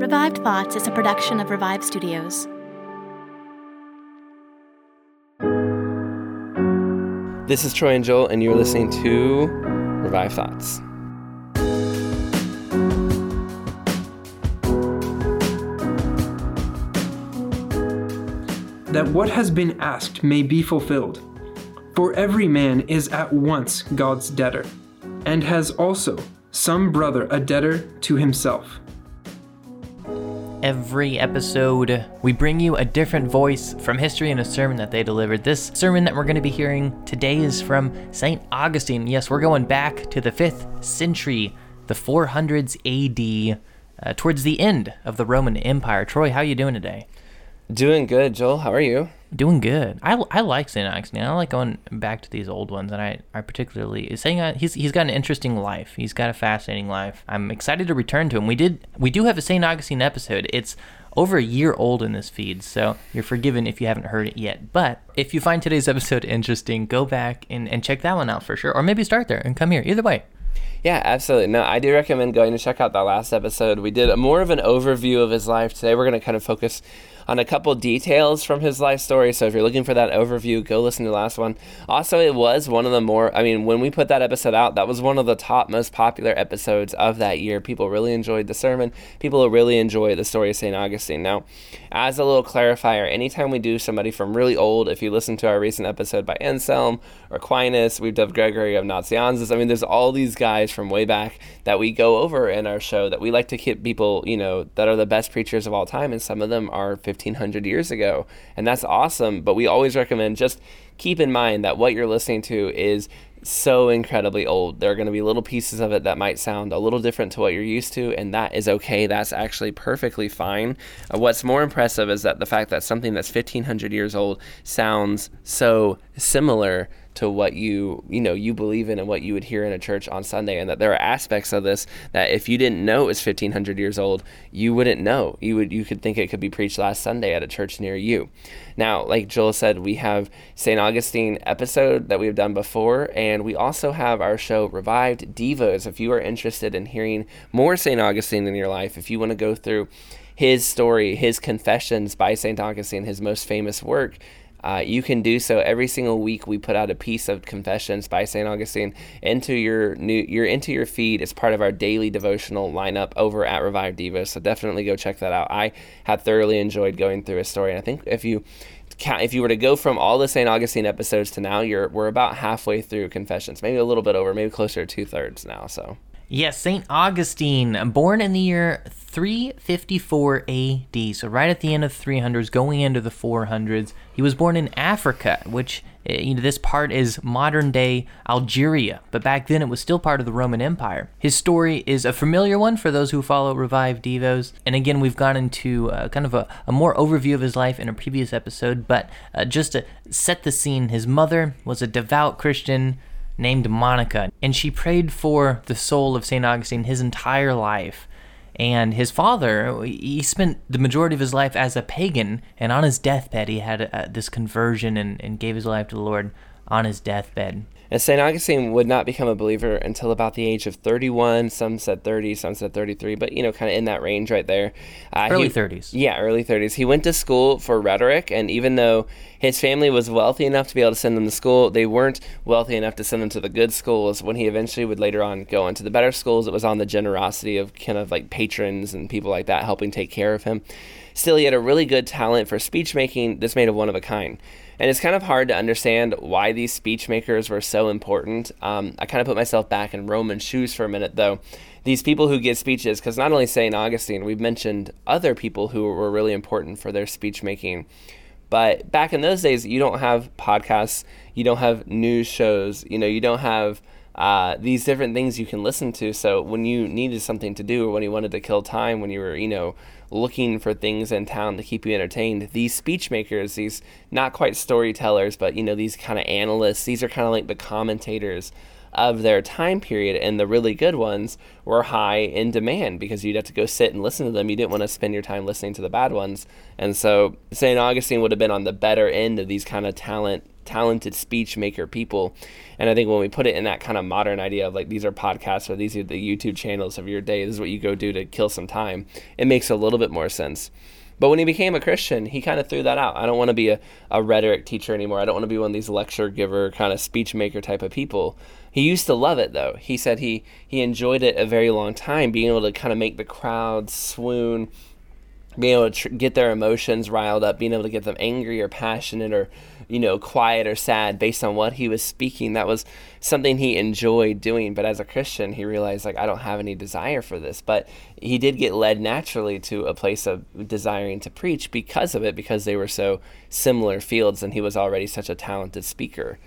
Revived Thoughts is a production of Revive Studios. This is Troy and Joel, and you're listening to Revived Thoughts. that what has been asked may be fulfilled. For every man is at once God's debtor, and has also some brother a debtor to himself. Every episode, we bring you a different voice from history and a sermon that they delivered. This sermon that we're going to be hearing today is from St. Augustine. Yes, we're going back to the 5th century, the 400s AD, uh, towards the end of the Roman Empire. Troy, how are you doing today? Doing good, Joel. How are you? Doing good. I, I like St. Augustine. I like going back to these old ones, and I, I particularly saying uh, he's he's got an interesting life. He's got a fascinating life. I'm excited to return to him. We did we do have a St. Augustine episode. It's over a year old in this feed, so you're forgiven if you haven't heard it yet. But if you find today's episode interesting, go back and, and check that one out for sure, or maybe start there and come here. Either way. Yeah, absolutely. No, I do recommend going to check out that last episode. We did a, more of an overview of his life. Today we're going to kind of focus on a couple details from his life story. So if you're looking for that overview, go listen to the last one. Also, it was one of the more, I mean, when we put that episode out, that was one of the top most popular episodes of that year. People really enjoyed the sermon. People really enjoy the story of St. Augustine. Now, as a little clarifier, anytime we do somebody from really old, if you listen to our recent episode by Anselm or Aquinas, we've done Gregory of Nazianzus. I mean, there's all these guys from way back that we go over in our show that we like to keep people, you know, that are the best preachers of all time, and some of them are 1500 years ago. And that's awesome. But we always recommend just keep in mind that what you're listening to is so incredibly old. There are going to be little pieces of it that might sound a little different to what you're used to, and that is okay. That's actually perfectly fine. Uh, what's more impressive is that the fact that something that's 1500 years old sounds so similar to what you you know you believe in and what you would hear in a church on Sunday, and that there are aspects of this that if you didn't know it was 1500 years old, you wouldn't know. You would you could think it could be preached last Sunday at a church near you. Now, like Joel said, we have St. Augustine episode that we've done before, and we also have our show Revived Devos. If you are interested in hearing more St. Augustine in your life, if you want to go through his story, his confessions by St. Augustine, his most famous work, uh, you can do so every single week. We put out a piece of Confessions by Saint Augustine into your new, your into your feed as part of our daily devotional lineup over at Revive Devo. So definitely go check that out. I have thoroughly enjoyed going through his story, and I think if you if you were to go from all the St. Augustine episodes to now, you're we're about halfway through Confessions, maybe a little bit over, maybe closer to two thirds now. So Yes, St. Augustine, born in the year 354 AD, so right at the end of the 300s, going into the 400s. He was born in Africa, which, eh, you know, this part is modern day Algeria, but back then it was still part of the Roman Empire. His story is a familiar one for those who follow Revive Devos, and again, we've gone into uh, kind of a, a, more overview of his life in a previous episode, but uh, just to set the scene, his mother was a devout Christian named Monica, and she prayed for the soul of St. Augustine his entire life. And his father, he spent the majority of his life as a pagan, and on his deathbed, he had uh, this conversion and, and gave his life to the Lord on his deathbed. And St. Augustine would not become a believer until about the age of 31. Some said 30, some said 33, but you know, kind of in that range right there. Uh, early he, 30s. Yeah, early 30s. He went to school for rhetoric, and even though his family was wealthy enough to be able to send him to school, they weren't wealthy enough to send him to the good schools. When he eventually would later on go into the better schools, it was on the generosity of kind of like patrons and people like that helping take care of him. Still, he had a really good talent for speech making that's made of one of a kind. And it's kind of hard to understand why these speech makers were so important. Um, I kind of put myself back in Roman shoes for a minute, though. These people who give speeches, because not only St. Augustine, we've mentioned other people who were really important for their speech making. But back in those days, you don't have podcasts, you don't have news shows, you know, you don't have uh, these different things you can listen to. So when you needed something to do or when you wanted to kill time, when you were, you know, looking for things in town to keep you entertained, these speech makers, these not quite storytellers, but, you know, these kind of analysts, these are kind of like the commentators of their time period and the really good ones were high in demand because you'd have to go sit and listen to them. You didn't want to spend your time listening to the bad ones. And so St. Augustine would have been on the better end of these kind of talent talented speech maker people. And I think when we put it in that kind of modern idea of like these are podcasts or these are the YouTube channels of your day, this is what you go do to kill some time, it makes a little bit more sense. But when he became a Christian, he kind of threw that out. I don't want to be a, a rhetoric teacher anymore. I don't want to be one of these lecture giver, kind of speech maker type of people. He used to love it though. He said he he enjoyed it a very long time, being able to kind of make the crowd swoon, being able to tr- get their emotions riled up, being able to get them angry or passionate or you know quiet or sad based on what he was speaking. That was something he enjoyed doing. But as a Christian, he realized like I don't have any desire for this. But he did get led naturally to a place of desiring to preach because of it, because they were so similar fields, and he was already such a talented speaker.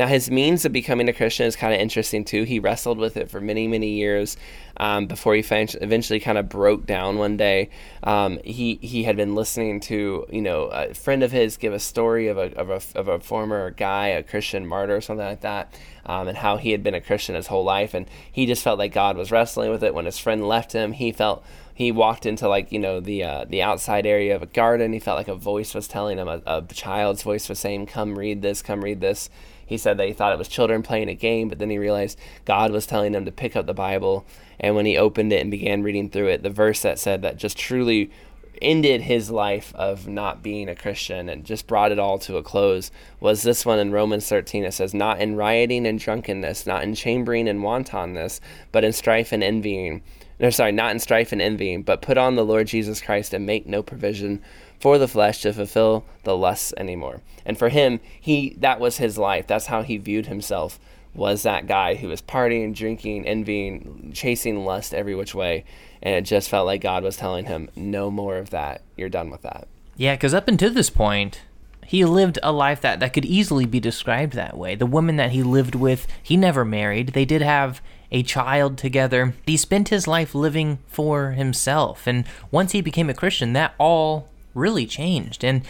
Now, his means of becoming a Christian is kind of interesting too. He wrestled with it for many, many years um, before he eventually kind of broke down one day. Um, he he had been listening to you know a friend of his give a story of a of a, of a former guy, a Christian martyr or something like that, um, and how he had been a Christian his whole life, and he just felt like God was wrestling with it. When his friend left him, he felt he walked into like you know the uh, the outside area of a garden. He felt like a voice was telling him, a, a child's voice was saying, "Come read this, come read this." He said that he thought it was children playing a game, but then he realized God was telling him to pick up the Bible. And when he opened it and began reading through it, the verse that said that just truly ended his life of not being a Christian and just brought it all to a close was this one in Romans 13. It says, Not in rioting and drunkenness, not in chambering and wantonness, but in strife and envying. No, sorry, not in strife and envying, but put on the Lord Jesus Christ and make no provision for the flesh to fulfill the lusts anymore. And for him, he that was his life. That's how he viewed himself. Was that guy who was partying, drinking, envying, chasing lust every which way, and it just felt like God was telling him, "No more of that. You're done with that." Yeah, because up until this point, he lived a life that that could easily be described that way. The woman that he lived with, he never married. They did have a child together. He spent his life living for himself, and once he became a Christian, that all really changed. And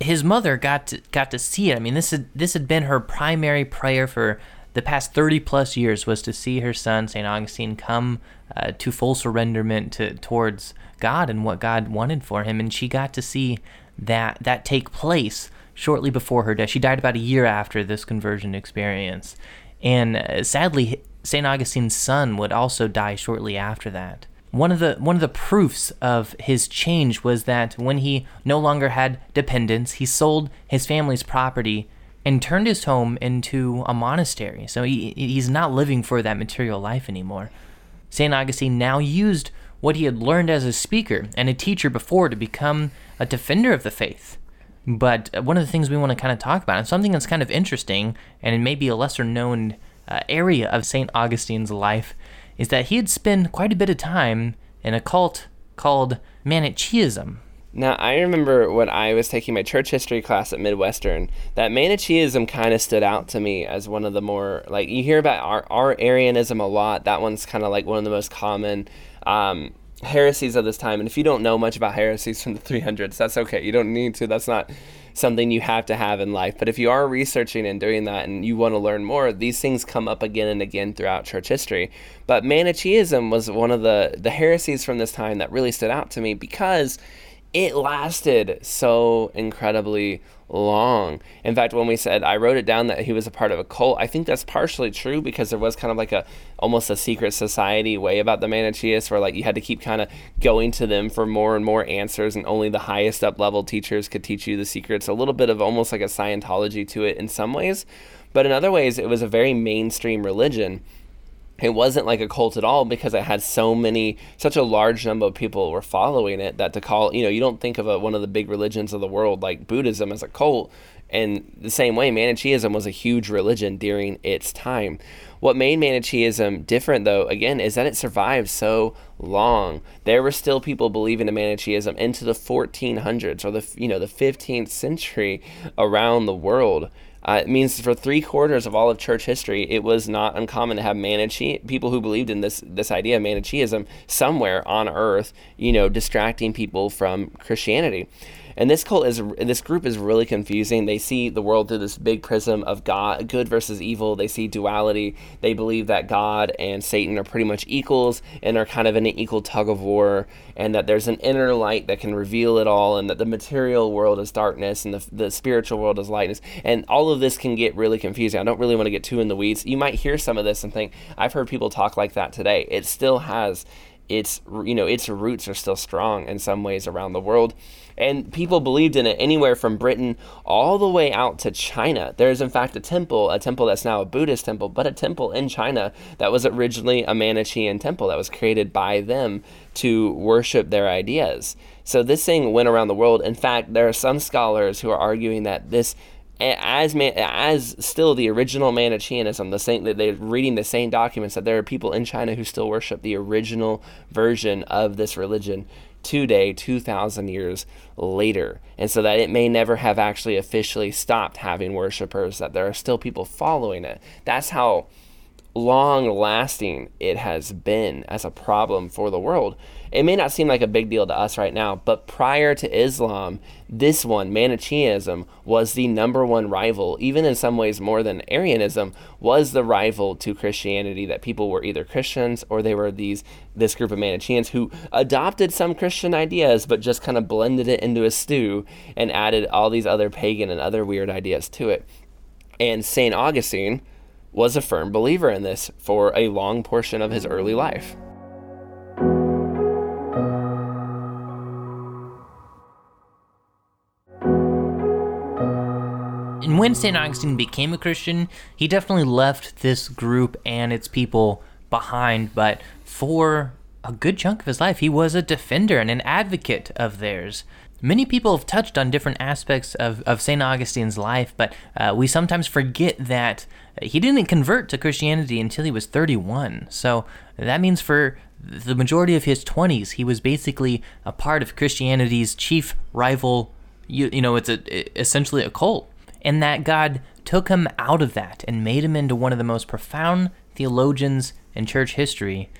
his mother got to, got to see it. I mean, this had this had been her primary prayer for the past 30 plus years was to see her son St. Augustine come uh, to full surrenderment to, towards God and what God wanted for him and she got to see that that take place shortly before her death. She died about a year after this conversion experience. And uh, sadly St. Augustine's son would also die shortly after that. One of the one of the proofs of his change was that when he no longer had dependents, he sold his family's property and turned his home into a monastery. So he, he's not living for that material life anymore. St. Augustine now used what he had learned as a speaker and a teacher before to become a defender of the faith. But one of the things we want to kind of talk about, and something that's kind of interesting, and it may be a lesser known uh, area of St. Augustine's life, is that he had spent quite a bit of time in a cult called Manichaeism. Now, I remember when I was taking my church history class at Midwestern, that Manichaeism kind of stood out to me as one of the more, like, you hear about our, our Arianism a lot. That one's kind of like one of the most common um, heresies of this time. And if you don't know much about heresies from the 300s, that's okay. You don't need to. That's not something you have to have in life. But if you are researching and doing that and you want to learn more, these things come up again and again throughout church history. But Manichaeism was one of the, the heresies from this time that really stood out to me because it lasted so incredibly long. In fact, when we said I wrote it down that he was a part of a cult, I think that's partially true because there was kind of like a almost a secret society way about the Manichaeist where like you had to keep kind of going to them for more and more answers and only the highest up level teachers could teach you the secrets. A little bit of almost like a Scientology to it in some ways, but in other ways it was a very mainstream religion it wasn't like a cult at all because it had so many such a large number of people were following it that to call you know you don't think of a, one of the big religions of the world like buddhism as a cult. And the same way manichaeism was a huge religion during its time. What made manichaeism different though again is that it survived so long. There were still people believing in manichaeism into the 1400s or the you know the 15th century around the world uh, it means for three quarters of all of church history, it was not uncommon to have Manichae people who believed in this this idea of Manichaeism somewhere on earth, you know, distracting people from Christianity. And this cult is this group is really confusing. They see the world through this big prism of God, good versus evil. They see duality. They believe that God and Satan are pretty much equals and are kind of in an equal tug of war, and that there's an inner light that can reveal it all, and that the material world is darkness and the, the spiritual world is lightness. And all of this can get really confusing. I don't really want to get too in the weeds. You might hear some of this and think, I've heard people talk like that today. It still has its you know its roots are still strong in some ways around the world and people believed in it anywhere from Britain all the way out to China. There's in fact a temple, a temple that's now a Buddhist temple, but a temple in China that was originally a Manichean temple that was created by them to worship their ideas. So this thing went around the world. In fact, there are some scholars who are arguing that this as man, as still the original Manichaeanism, the same that they're reading the same documents that there are people in China who still worship the original version of this religion today, 2,000 years later. And so that it may never have actually officially stopped having worshipers, that there are still people following it. That's how long lasting it has been as a problem for the world. It may not seem like a big deal to us right now, but prior to Islam, this one, Manichaeism, was the number one rival, even in some ways more than Arianism, was the rival to Christianity that people were either Christians or they were these this group of Manichaeans who adopted some Christian ideas but just kind of blended it into a stew and added all these other pagan and other weird ideas to it. And St. Augustine, was a firm believer in this for a long portion of his early life. And when St. Augustine became a Christian, he definitely left this group and its people behind, but for a good chunk of his life, he was a defender and an advocate of theirs. Many people have touched on different aspects of, of St. Augustine's life, but uh, we sometimes forget that he didn't convert to Christianity until he was 31. So that means for the majority of his 20s, he was basically a part of Christianity's chief rival. You, you know, it's a, essentially a cult. And that God took him out of that and made him into one of the most profound theologians in church history.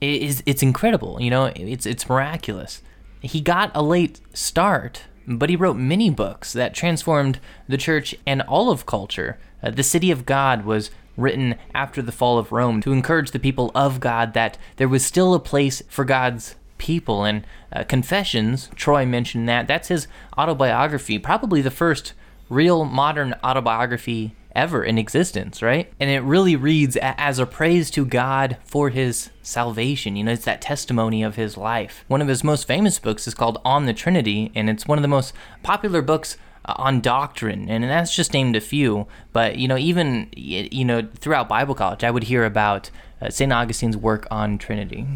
It is, it's incredible, you know, it's, it's miraculous. He got a late start, but he wrote many books that transformed the church and all of culture. Uh, the City of God was written after the fall of Rome to encourage the people of God that there was still a place for God's people. And uh, Confessions, Troy mentioned that. That's his autobiography, probably the first real modern autobiography ever in existence, right? And it really reads as a praise to God for his salvation. You know, it's that testimony of his life. One of his most famous books is called On the Trinity, and it's one of the most popular books uh, on doctrine and that's just named a few but you know even you know throughout bible college i would hear about uh, st augustine's work on trinity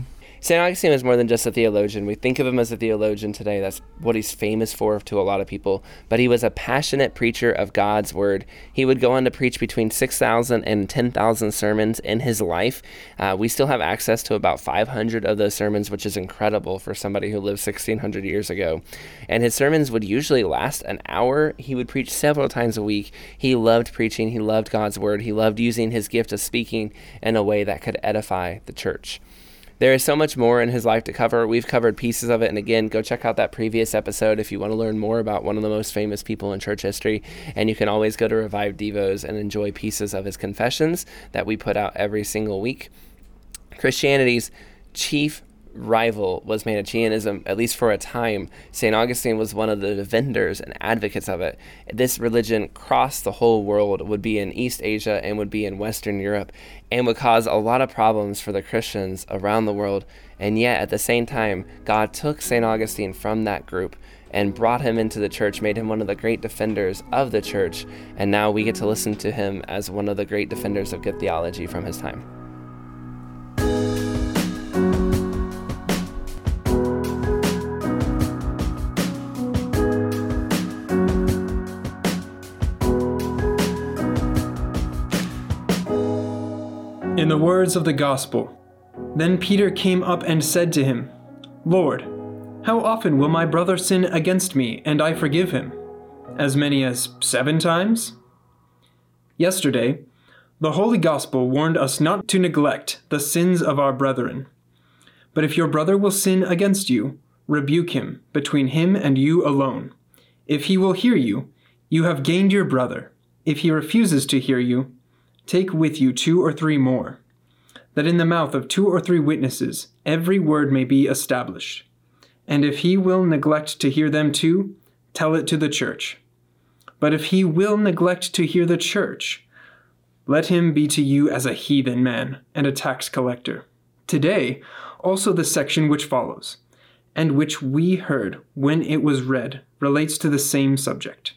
St. Augustine was more than just a theologian. We think of him as a theologian today. That's what he's famous for to a lot of people. But he was a passionate preacher of God's word. He would go on to preach between 6,000 and 10,000 sermons in his life. Uh, we still have access to about 500 of those sermons, which is incredible for somebody who lived 1,600 years ago. And his sermons would usually last an hour. He would preach several times a week. He loved preaching, he loved God's word, he loved using his gift of speaking in a way that could edify the church. There is so much more in his life to cover. We've covered pieces of it. And again, go check out that previous episode if you want to learn more about one of the most famous people in church history. And you can always go to Revive Devos and enjoy pieces of his confessions that we put out every single week. Christianity's chief rival was Manichaeanism, at least for a time. St. Augustine was one of the defenders and advocates of it. This religion crossed the whole world, would be in East Asia and would be in Western Europe, and would cause a lot of problems for the Christians around the world. And yet, at the same time, God took St. Augustine from that group and brought him into the church, made him one of the great defenders of the church, and now we get to listen to him as one of the great defenders of good theology from his time. Words of the Gospel, then Peter came up and said to him, Lord, how often will my brother sin against me and I forgive him? As many as seven times? Yesterday, the Holy Gospel warned us not to neglect the sins of our brethren. But if your brother will sin against you, rebuke him between him and you alone. If he will hear you, you have gained your brother. If he refuses to hear you, take with you two or three more, that in the mouth of two or three witnesses every word may be established. And if he will neglect to hear them too, tell it to the church. But if he will neglect to hear the church, let him be to you as a heathen man and a tax collector. Today, also the section which follows, and which we heard when it was read, relates to the same subject.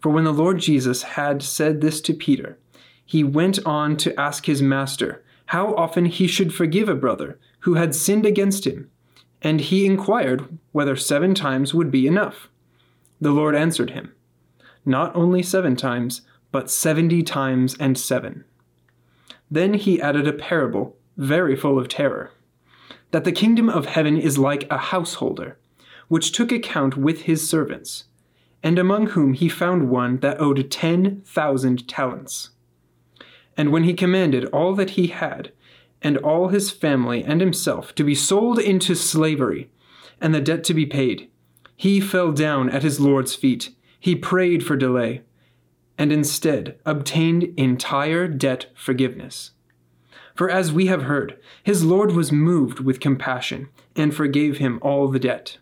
For when the Lord Jesus had said this to Peter, he went on to ask his master how often he should forgive a brother who had sinned against him, and he inquired whether seven times would be enough. The Lord answered him, Not only seven times, but seventy times and seven. Then he added a parable very full of terror that the kingdom of heaven is like a householder, which took account with his servants, and among whom he found one that owed ten thousand talents. And when he commanded all that he had, and all his family and himself to be sold into slavery, and the debt to be paid, he fell down at his Lord's feet. He prayed for delay, and instead obtained entire debt forgiveness. For as we have heard, his Lord was moved with compassion and forgave him all the debt.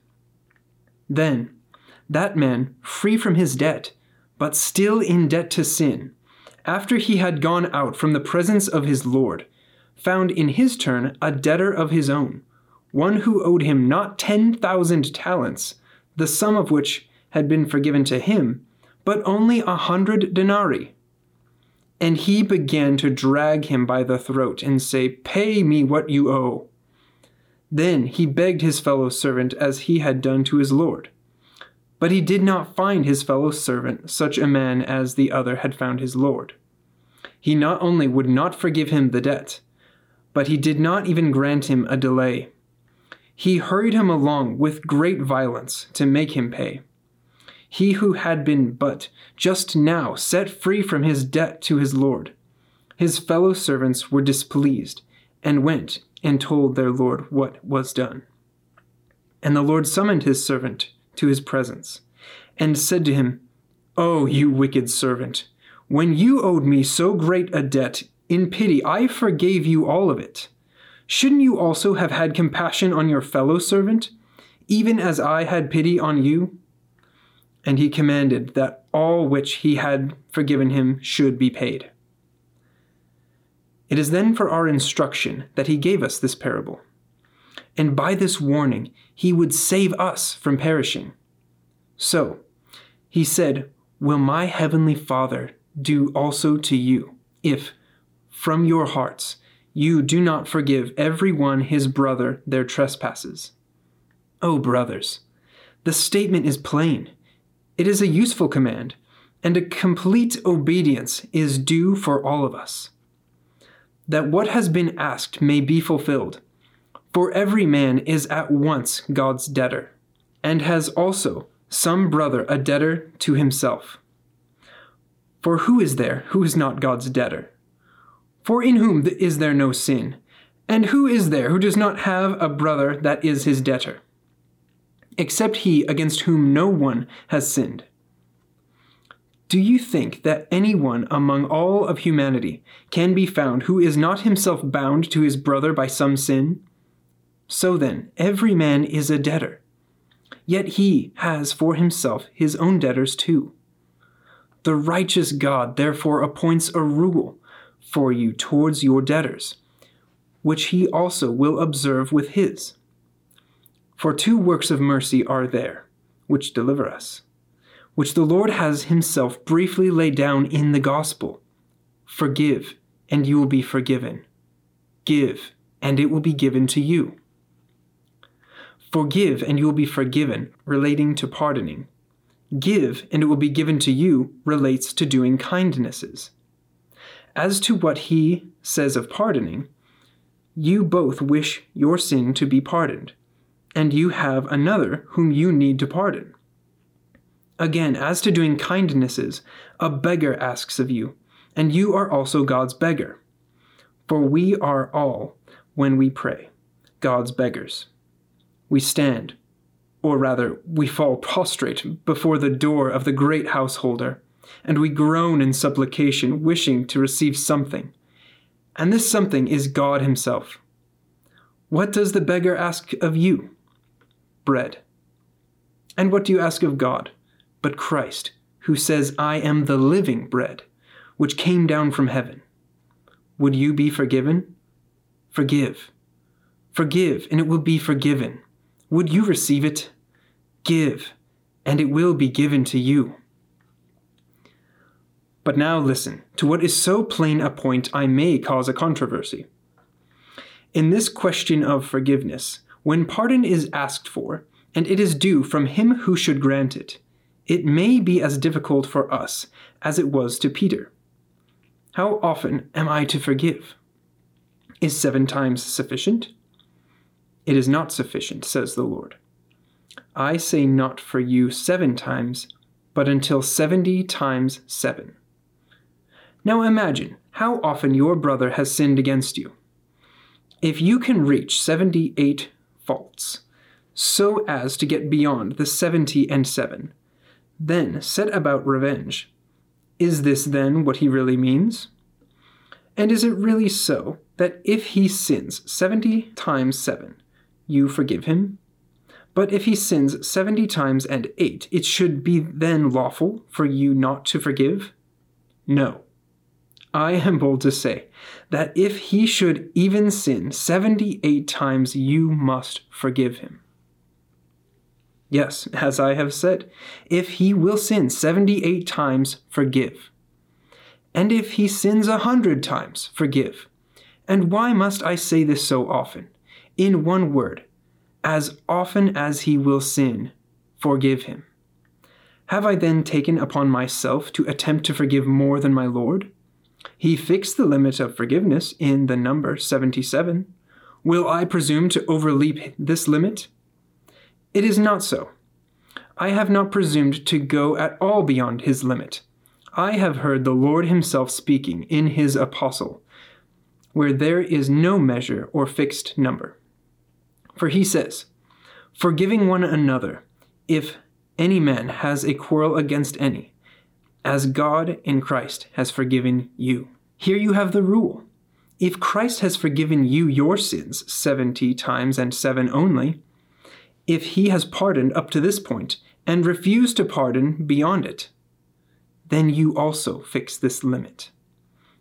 Then, that man, free from his debt, but still in debt to sin, after he had gone out from the presence of his Lord, found in his turn a debtor of his own, one who owed him not ten thousand talents, the sum of which had been forgiven to him, but only a hundred denarii. And he began to drag him by the throat and say, Pay me what you owe. Then he begged his fellow servant as he had done to his Lord. But he did not find his fellow servant such a man as the other had found his Lord. He not only would not forgive him the debt, but he did not even grant him a delay. He hurried him along with great violence to make him pay he who had been but just now set free from his debt to his Lord. His fellow servants were displeased, and went and told their Lord what was done. And the Lord summoned his servant to his presence, and said to him, O oh, you wicked servant, when you owed me so great a debt, in pity I forgave you all of it. Shouldn't you also have had compassion on your fellow servant, even as I had pity on you? and he commanded that all which he had forgiven him should be paid. It is then for our instruction that he gave us this parable. And by this warning, he would save us from perishing. So, he said, Will my heavenly Father do also to you, if, from your hearts, you do not forgive every one his brother their trespasses? O oh, brothers, the statement is plain it is a useful command, and a complete obedience is due for all of us. That what has been asked may be fulfilled. For every man is at once God's debtor, and has also some brother a debtor to himself. For who is there who is not God's debtor? For in whom is there no sin? And who is there who does not have a brother that is his debtor? except he against whom no one has sinned. Do you think that anyone among all of humanity can be found who is not himself bound to his brother by some sin? So then, every man is a debtor. Yet he has for himself his own debtors too. The righteous God therefore appoints a rule for you towards your debtors, which he also will observe with his. For two works of mercy are there, which deliver us, which the Lord has himself briefly laid down in the gospel. Forgive, and you will be forgiven. Give, and it will be given to you. Forgive, and you will be forgiven, relating to pardoning. Give, and it will be given to you, relates to doing kindnesses. As to what he says of pardoning, you both wish your sin to be pardoned and you have another whom you need to pardon. Again, as to doing kindnesses, a beggar asks of you, and you are also God's beggar. For we are all, when we pray, God's beggars. We stand, or rather, we fall prostrate before the door of the great householder, and we groan in supplication, wishing to receive something. And this something is God Himself. What does the beggar ask of you? Bread. And what do you ask of God? But Christ, who says, I am the living bread, which came down from heaven. Would you be forgiven? Forgive. Forgive, and it will be forgiven. Would you receive it? Give, and it will be given to you. But now listen to what is so plain a point I may cause a controversy. In this question of forgiveness, when pardon is asked for, and it is due from him who should grant it, it may be as difficult for us as it was to Peter. How often am I to forgive? Is seven times sufficient? It is not sufficient, says the Lord. I say not for you seven times, but until seventy times seven. Now imagine how often your brother has sinned against you. If you can reach 78 faults, so as to get beyond the 70 and 7, then set about revenge. Is this then what he really means? And is it really so that if he sins 70 times 7, you forgive him? But if he sins 70 times and 8, it should be then lawful for you not to forgive? No. I am bold to say that if he should even sin 78 times, you must forgive him. Yes, as I have said, if he will sin 78 times, forgive. And if he sins a hundred times, forgive. And why must I say this so often? In one word, as often as he will sin, forgive him. Have I then taken upon myself to attempt to forgive more than my Lord? He fixed the limit of forgiveness in the number 77. Will I presume to overleap this limit? It is not so. I have not presumed to go at all beyond his limit. I have heard the Lord himself speaking in his apostle, where there is no measure or fixed number. For he says, Forgiving one another, if any man has a quarrel against any, as God in Christ has forgiven you. Here you have the rule. If Christ has forgiven you your sins 70 times and 7 only, if he has pardoned up to this point and refused to pardon beyond it, then you also fix this limit.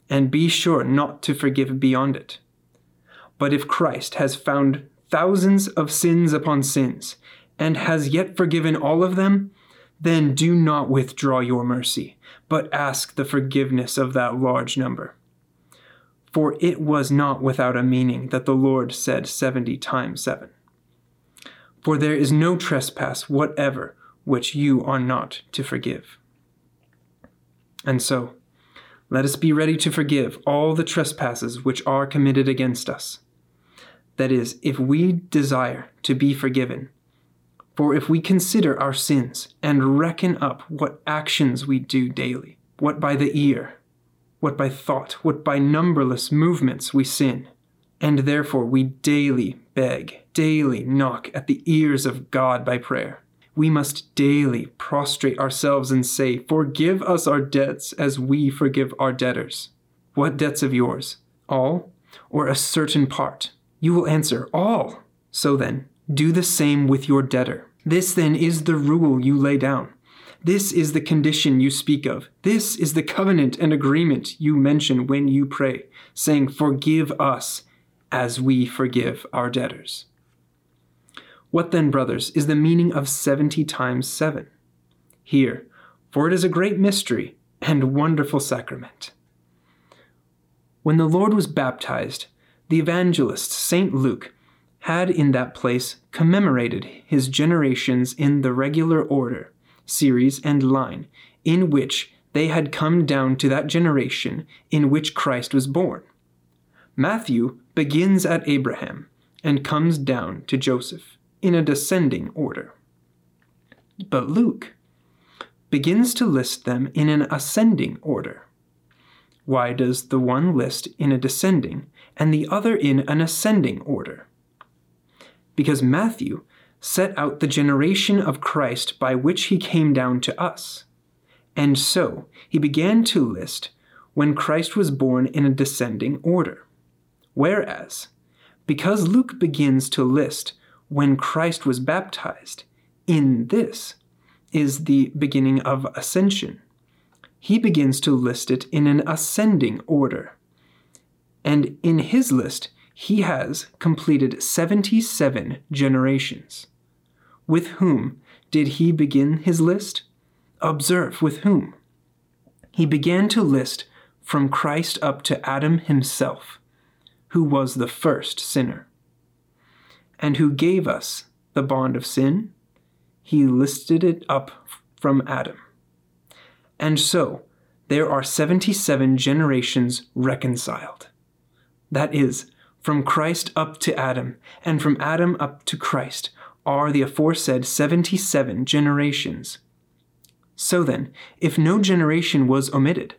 And be sure not to forgive beyond it. But if Christ has found thousands of sins upon sins and has yet forgiven all of them, then do not withdraw your mercy, but ask the forgiveness of that large number. For it was not without a meaning that the Lord said seventy times seven. For there is no trespass whatever which you are not to forgive. And so, let us be ready to forgive all the trespasses which are committed against us. That is, if we desire to be forgiven. For if we consider our sins and reckon up what actions we do daily, what by the ear, what by thought, what by numberless movements we sin, and therefore we daily beg, daily knock at the ears of God by prayer. We must daily prostrate ourselves and say, Forgive us our debts as we forgive our debtors. What debts of yours? All or a certain part? You will answer, All. So then, do the same with your debtor. This then is the rule you lay down. This is the condition you speak of. This is the covenant and agreement you mention when you pray, saying, Forgive us as we forgive our debtors. What then, brothers, is the meaning of seventy times seven? Here, for it is a great mystery and wonderful sacrament. When the Lord was baptized, the evangelist St. Luke had in that place commemorated his generations in the regular order series, and line in which they had come down to that generation in which Christ was born. Matthew begins at Abraham and comes down to Joseph in a descending order. But Luke begins to list them in an ascending order. Why does the one list in a descending and the other in an ascending order? Because Matthew set out the generation of Christ by which he came down to us. And so he began to list when Christ was born in a descending order. Whereas, because Luke begins to list when Christ was baptized, in this is the beginning of ascension. He begins to list it in an ascending order. And in his list, he has completed 77 generations. With whom did he begin his list? Observe with whom. He began to list from Christ up to Adam himself, who was the first sinner. And who gave us the bond of sin? He listed it up from Adam. And so, there are 77 generations reconciled. That is, from Christ up to Adam, and from Adam up to Christ, are the aforesaid 77 generations. So then, if no generation was omitted,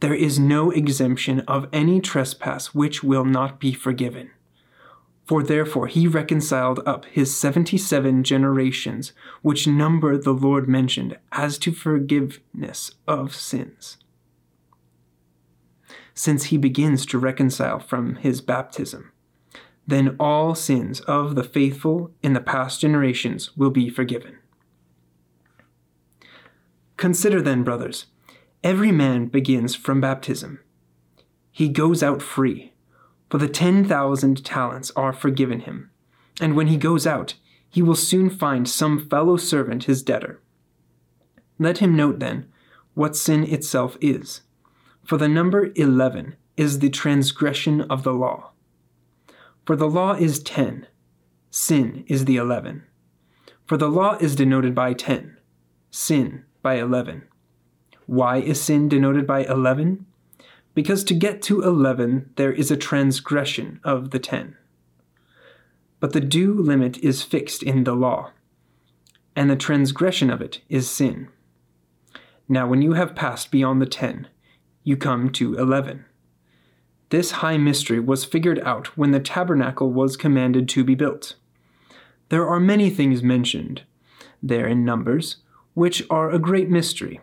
there is no exemption of any trespass which will not be forgiven. For therefore he reconciled up his seventy seven generations, which number the Lord mentioned, as to forgiveness of sins. Since he begins to reconcile from his baptism, then all sins of the faithful in the past generations will be forgiven. Consider then, brothers, every man begins from baptism. He goes out free, for the ten thousand talents are forgiven him, and when he goes out, he will soon find some fellow servant his debtor. Let him note then what sin itself is, for the number eleven is the transgression of the law. For the law is ten, sin is the eleven. For the law is denoted by ten, sin by eleven. Why is sin denoted by eleven? Because to get to eleven there is a transgression of the ten. But the due limit is fixed in the law, and the transgression of it is sin. Now, when you have passed beyond the ten, you come to eleven. This high mystery was figured out when the tabernacle was commanded to be built. There are many things mentioned there in Numbers, which are a great mystery.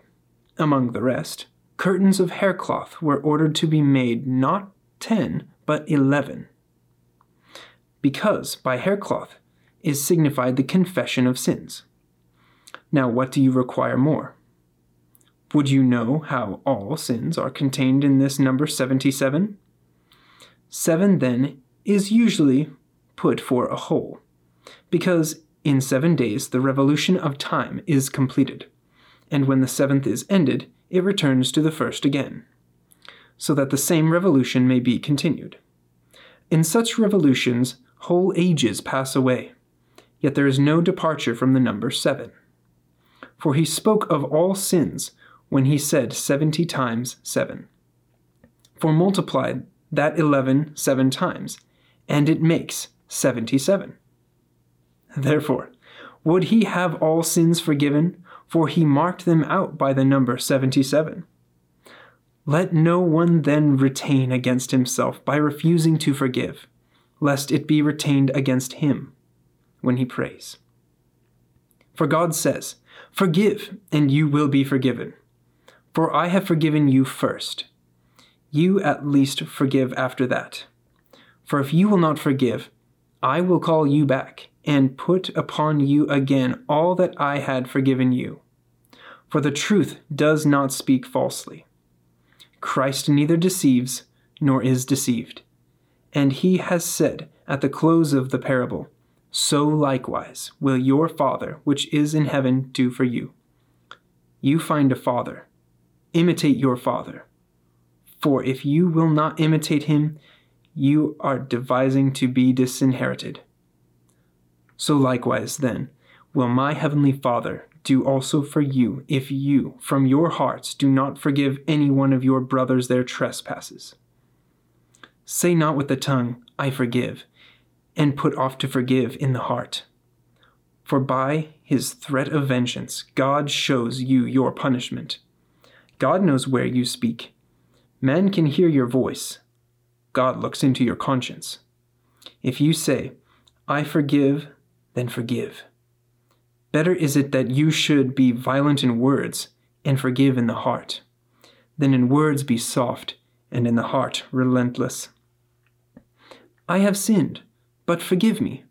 Among the rest, curtains of haircloth were ordered to be made not ten, but eleven. Because by haircloth is signified the confession of sins. Now, what do you require more? Would you know how all sins are contained in this number 77? Seven, then, is usually put for a whole, because in seven days the revolution of time is completed, and when the seventh is ended, it returns to the first again, so that the same revolution may be continued. In such revolutions, whole ages pass away, yet there is no departure from the number seven. For he spoke of all sins when he said seventy times seven. For multiplied that 11 seven times, and it makes 77. Therefore, would he have all sins forgiven? For he marked them out by the number 77. Let no one then retain against himself by refusing to forgive, lest it be retained against him when he prays. For God says, Forgive, and you will be forgiven. For I have forgiven you first you at least forgive after that. For if you will not forgive, I will call you back and put upon you again all that I had forgiven you. For the truth does not speak falsely. Christ neither deceives nor is deceived. And he has said at the close of the parable, So likewise will your Father which is in heaven do for you. You find a father, imitate your father. For if you will not imitate him, you are devising to be disinherited. So likewise, then, will my heavenly Father do also for you if you, from your hearts, do not forgive any one of your brothers their trespasses. Say not with the tongue, I forgive, and put off to forgive in the heart. For by his threat of vengeance, God shows you your punishment. God knows where you speak Men can hear your voice. God looks into your conscience. If you say, I forgive, then forgive. Better is it that you should be violent in words and forgive in the heart, than in words be soft and in the heart relentless. I have sinned, but forgive me.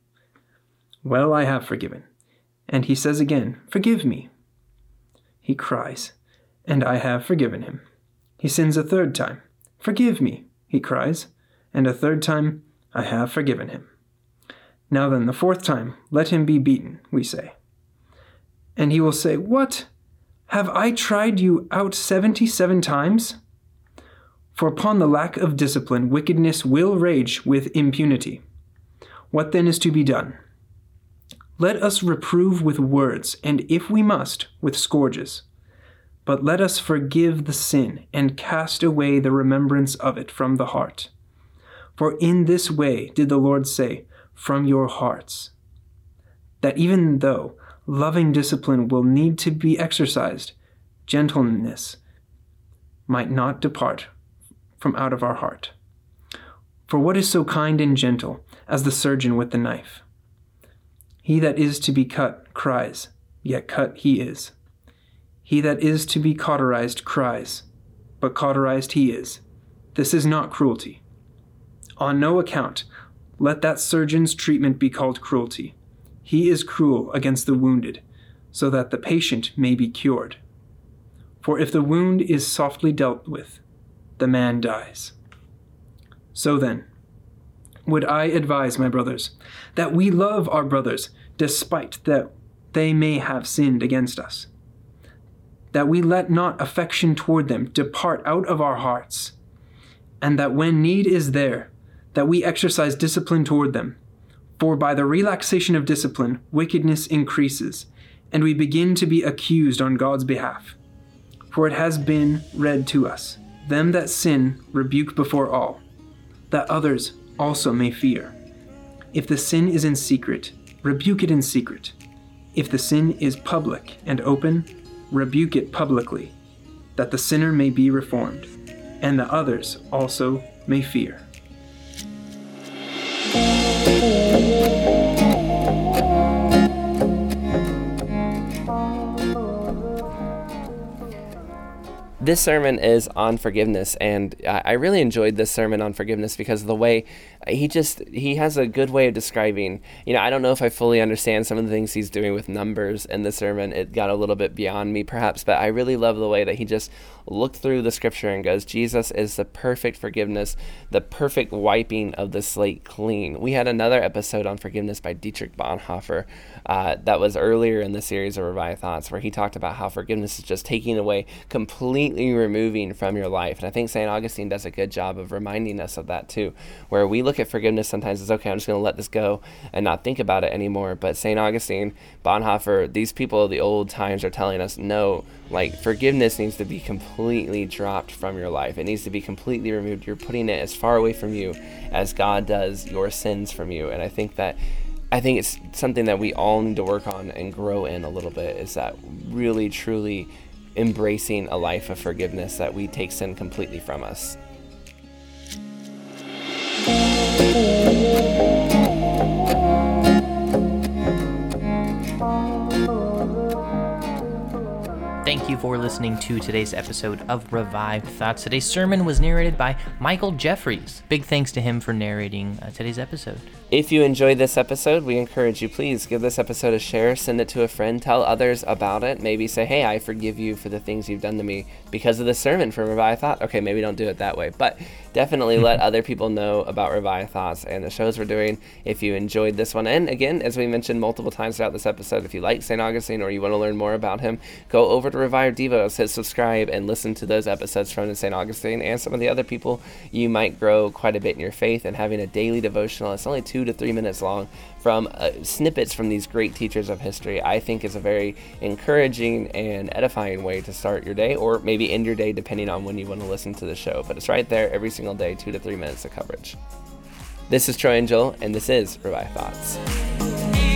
Well, I have forgiven. And he says again, Forgive me. He cries, and I have forgiven him. He sins a third time. Forgive me, he cries, and a third time, I have forgiven him. Now then, the fourth time, let him be beaten, we say. And he will say, What? Have I tried you out seventy seven times? For upon the lack of discipline, wickedness will rage with impunity. What then is to be done? Let us reprove with words, and if we must, with scourges. But let us forgive the sin and cast away the remembrance of it from the heart. For in this way did the Lord say, From your hearts. That even though loving discipline will need to be exercised, gentleness might not depart from out of our heart. For what is so kind and gentle as the surgeon with the knife? He that is to be cut cries, yet cut he is. He that is to be cauterized cries, but cauterized he is. This is not cruelty. On no account let that surgeon's treatment be called cruelty. He is cruel against the wounded, so that the patient may be cured. For if the wound is softly dealt with, the man dies. So then, would I advise, my brothers, that we love our brothers despite that they may have sinned against us. That we let not affection toward them depart out of our hearts, and that when need is there, that we exercise discipline toward them. For by the relaxation of discipline, wickedness increases, and we begin to be accused on God's behalf. For it has been read to us them that sin rebuke before all, that others also may fear. If the sin is in secret, rebuke it in secret. If the sin is public and open, rebuke it publicly, that the sinner may be reformed, and the others also may fear. this sermon is on forgiveness, and I really enjoyed this sermon on forgiveness because of the way he just he has a good way of describing. You know, I don't know if I fully understand some of the things he's doing with numbers in the sermon. It got a little bit beyond me, perhaps, but I really love the way that he just looked through the scripture and goes, Jesus is the perfect forgiveness, the perfect wiping of the slate clean. We had another episode on forgiveness by Dietrich Bonhoeffer uh, that was earlier in the series of Revived Thoughts, where he talked about how forgiveness is just taking away, completely removing from your life. And I think St. Augustine does a good job of reminding us of that too, where we look at forgiveness sometimes as okay, I'm just going to let this go and not think about it anymore. But St. Augustine, Bonhoeffer, these people of the old times are telling us no, like forgiveness needs to be completely dropped from your life. It needs to be completely removed. You're putting it as far away from you as God does your sins from you. And I think that I think it's something that we all need to work on and grow in a little bit is that really truly embracing a life of forgiveness that we take sin completely from us. Thank you. Thank you for listening to today's episode of Revived Thoughts. Today's sermon was narrated by Michael Jefferies. Big thanks to him for narrating uh, today's episode. If you enjoyed this episode, we encourage you please give this episode a share, send it to a friend, tell others about it. Maybe say, hey, I forgive you for the things you've done to me because of the sermon from Revived Thought. Okay, maybe don't do it that way, but definitely let other people know about Revived Thoughts and the shows we're doing if you enjoyed this one. And again, as we mentioned multiple times throughout this episode, if you like St. Augustine or you want to learn more about him, go over to Revived Devos, hit subscribe, and listen to those episodes from the St. Augustine and some of the other people. You might grow quite a bit in your faith and having a daily devotional. It's only two to three minutes long from uh, snippets from these great teachers of history, I think is a very encouraging and edifying way to start your day or maybe end your day depending on when you want to listen to the show. But it's right there every single day, two to three minutes of coverage. This is Troy and Joel, and this is Revived Thoughts.